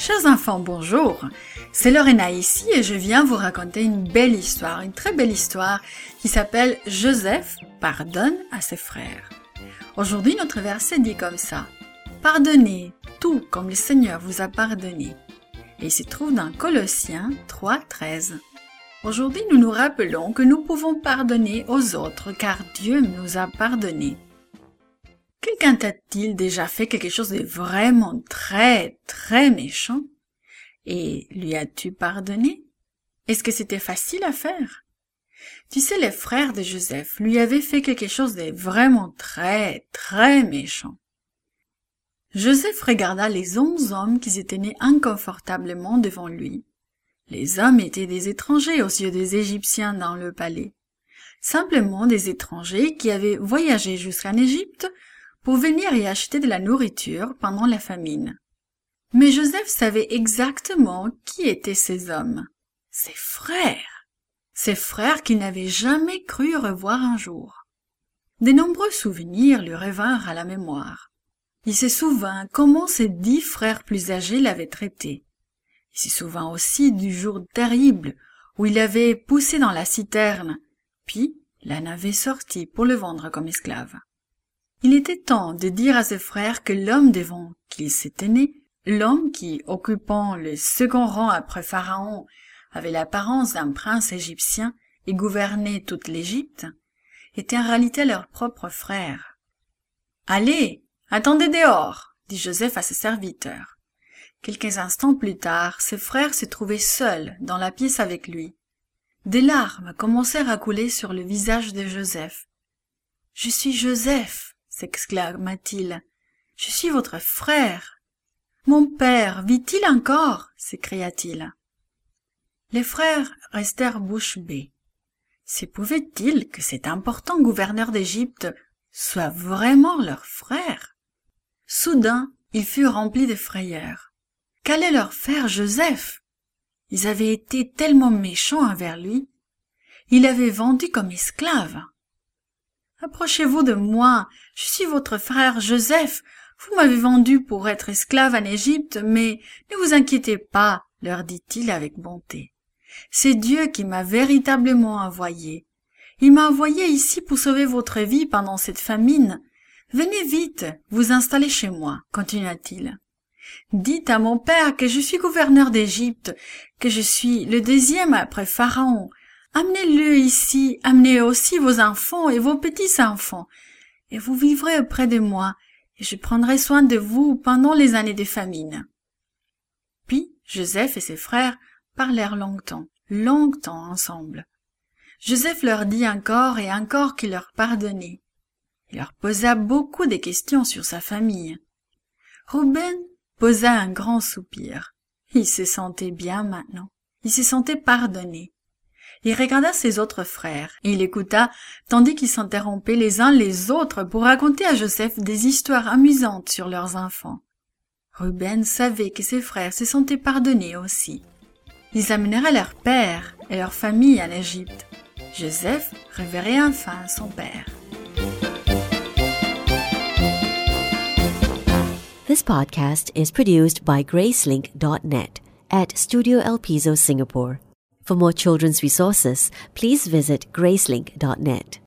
Chers enfants, bonjour. C'est Lorena ici et je viens vous raconter une belle histoire, une très belle histoire qui s'appelle Joseph pardonne à ses frères. Aujourd'hui, notre verset dit comme ça. Pardonnez tout comme le Seigneur vous a pardonné. Et il se trouve dans Colossiens 3, 13. Aujourd'hui, nous nous rappelons que nous pouvons pardonner aux autres car Dieu nous a pardonné. Quelqu'un t'a-t-il déjà fait quelque chose de vraiment très, très méchant? Et lui as-tu pardonné? Est-ce que c'était facile à faire? Tu sais, les frères de Joseph lui avaient fait quelque chose de vraiment très, très méchant. Joseph regarda les onze hommes qui s'étaient nés inconfortablement devant lui. Les hommes étaient des étrangers aux yeux des Égyptiens dans le palais. Simplement des étrangers qui avaient voyagé jusqu'en Égypte pour venir y acheter de la nourriture pendant la famine. Mais Joseph savait exactement qui étaient ces hommes. Ses frères. Ses frères qu'il n'avait jamais cru revoir un jour. De nombreux souvenirs lui revinrent à la mémoire. Il se souvint comment ses dix frères plus âgés l'avaient traité. Il se souvint aussi du jour terrible où il avait poussé dans la citerne, puis l'en avait sorti pour le vendre comme esclave. Il était temps de dire à ses frères que l'homme devant qu'il s'était né, l'homme qui, occupant le second rang après Pharaon, avait l'apparence d'un prince égyptien et gouvernait toute l'Égypte, était en réalité leur propre frère. Allez, attendez dehors, dit Joseph à ses serviteurs. Quelques instants plus tard, ses frères se trouvaient seuls dans la pièce avec lui. Des larmes commencèrent à couler sur le visage de Joseph. Je suis Joseph, s'exclama-t-il. Je suis votre frère. Mon père vit-il encore? s'écria-t-il. Les frères restèrent bouche bée. Se pouvait-il que cet important gouverneur d'Égypte soit vraiment leur frère? Soudain, ils furent remplis de frayeur. Qu'allait leur faire Joseph? Ils avaient été tellement méchants envers lui. Il l'avait vendu comme esclave. Approchez-vous de moi, je suis votre frère Joseph. Vous m'avez vendu pour être esclave en Égypte, mais ne vous inquiétez pas, leur dit-il avec bonté. C'est Dieu qui m'a véritablement envoyé. Il m'a envoyé ici pour sauver votre vie pendant cette famine. Venez vite, vous installer chez moi, continua-t-il. Dites à mon père que je suis gouverneur d'Égypte, que je suis le deuxième après Pharaon, Amenez-le ici, amenez aussi vos enfants et vos petits-enfants, et vous vivrez auprès de moi, et je prendrai soin de vous pendant les années de famine. Puis Joseph et ses frères parlèrent longtemps, longtemps ensemble. Joseph leur dit encore et encore qu'il leur pardonnait. Il leur posa beaucoup de questions sur sa famille. Rouben posa un grand soupir. Il se sentait bien maintenant. Il se sentait pardonné. Il regarda ses autres frères, et il écouta, tandis qu'ils s'interrompaient les uns les autres pour raconter à Joseph des histoires amusantes sur leurs enfants. Ruben savait que ses frères se sentaient pardonnés aussi. Ils amenèrent leur père et leur famille en Égypte. Joseph reverrait enfin son père. This podcast is produced by Gracelink.net at Studio El Piso, Singapore. For more children's resources, please visit gracelink.net.